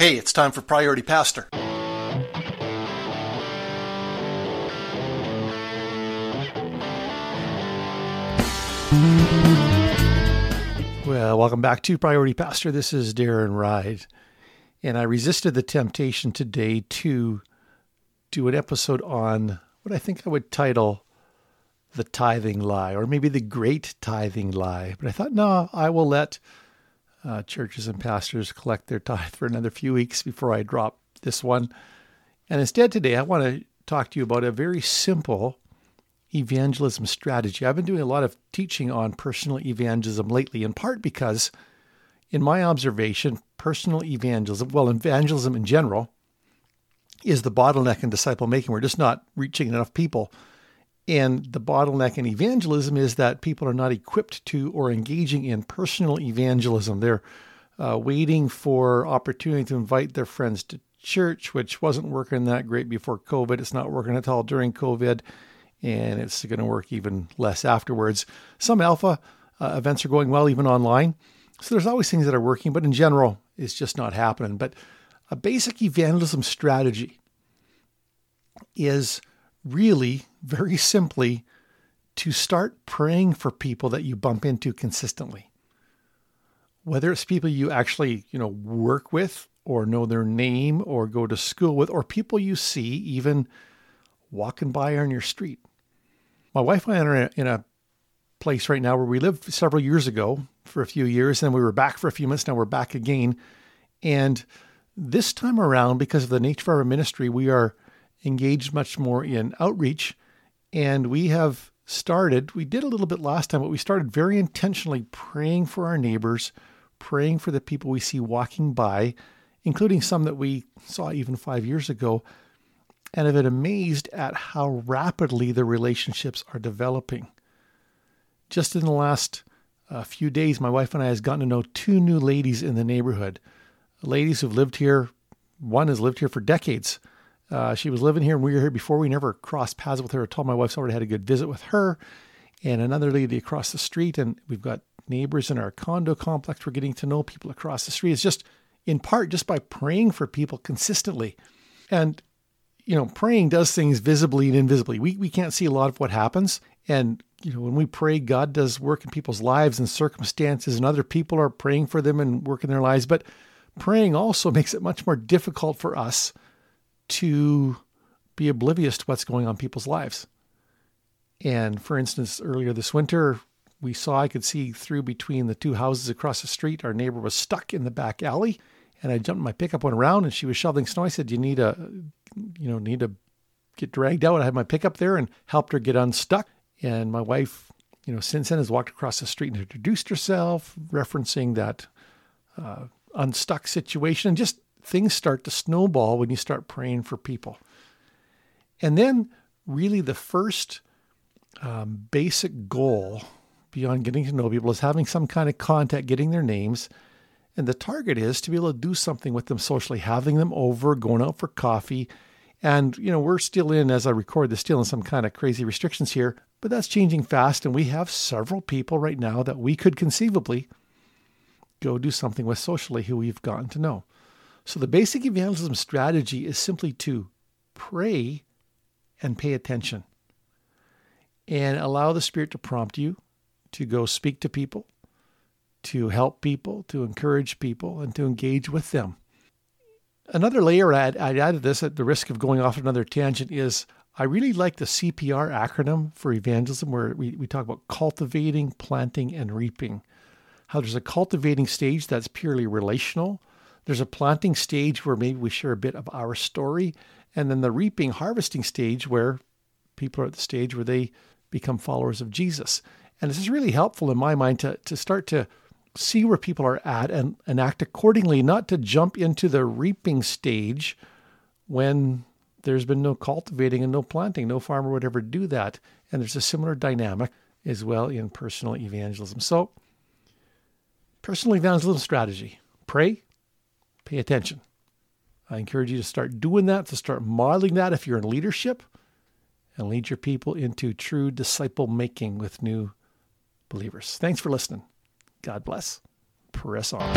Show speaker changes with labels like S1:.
S1: Hey, it's time for Priority Pastor.
S2: Well, welcome back to Priority Pastor. This is Darren Ride. And I resisted the temptation today to do an episode on what I think I would title The Tithing Lie, or maybe The Great Tithing Lie. But I thought, no, I will let uh, churches and pastors collect their tithe for another few weeks before I drop this one. And instead, today, I want to talk to you about a very simple evangelism strategy. I've been doing a lot of teaching on personal evangelism lately, in part because, in my observation, personal evangelism, well, evangelism in general, is the bottleneck in disciple making. We're just not reaching enough people. And the bottleneck in evangelism is that people are not equipped to or engaging in personal evangelism. They're uh, waiting for opportunity to invite their friends to church, which wasn't working that great before COVID. It's not working at all during COVID and it's going to work even less afterwards. Some alpha uh, events are going well, even online. So there's always things that are working, but in general, it's just not happening. But a basic evangelism strategy is really very simply to start praying for people that you bump into consistently. Whether it's people you actually, you know, work with or know their name or go to school with or people you see even walking by on your street. My wife and I are in a, place right now where we lived several years ago for a few years, and we were back for a few months. Now we're back again. And this time around, because of the nature of our ministry, we are engaged much more in outreach. And we have started, we did a little bit last time, but we started very intentionally praying for our neighbors, praying for the people we see walking by, including some that we saw even five years ago, and have been amazed at how rapidly the relationships are developing. Just in the last uh, few days, my wife and I has gotten to know two new ladies in the neighborhood. Ladies who've lived here. One has lived here for decades. Uh, she was living here and we were here before. We never crossed paths with her at all. My wife's already had a good visit with her and another lady across the street. And we've got neighbors in our condo complex. We're getting to know people across the street. It's just in part just by praying for people consistently. And you know, praying does things visibly and invisibly. We, we can't see a lot of what happens. And, you know, when we pray, God does work in people's lives and circumstances, and other people are praying for them and working their lives. But praying also makes it much more difficult for us to be oblivious to what's going on in people's lives. And for instance, earlier this winter, we saw I could see through between the two houses across the street. Our neighbor was stuck in the back alley and I jumped my pickup, went around, and she was shoveling snow. I said, "You need a, you know, need to get dragged out." I had my pickup there and helped her get unstuck. And my wife, you know, since then has walked across the street and introduced herself, referencing that uh, unstuck situation. And just things start to snowball when you start praying for people. And then, really, the first um, basic goal beyond getting to know people is having some kind of contact, getting their names and the target is to be able to do something with them socially, having them over, going out for coffee. And, you know, we're still in, as I record this, still in some kind of crazy restrictions here, but that's changing fast. And we have several people right now that we could conceivably go do something with socially who we've gotten to know. So the basic evangelism strategy is simply to pray and pay attention and allow the Spirit to prompt you to go speak to people, to help people, to encourage people, and to engage with them. Another layer I'd, I'd added this at the risk of going off another tangent is I really like the CPR acronym for evangelism, where we, we talk about cultivating, planting, and reaping. How there's a cultivating stage that's purely relational. There's a planting stage where maybe we share a bit of our story. And then the reaping, harvesting stage where people are at the stage where they become followers of Jesus. And this is really helpful in my mind to, to start to see where people are at and, and act accordingly, not to jump into the reaping stage when there's been no cultivating and no planting. No farmer would ever do that. And there's a similar dynamic as well in personal evangelism. So, personal evangelism strategy pray, pay attention. I encourage you to start doing that, to start modeling that if you're in leadership, and lead your people into true disciple making with new believers. Thanks for listening. God bless. Press on.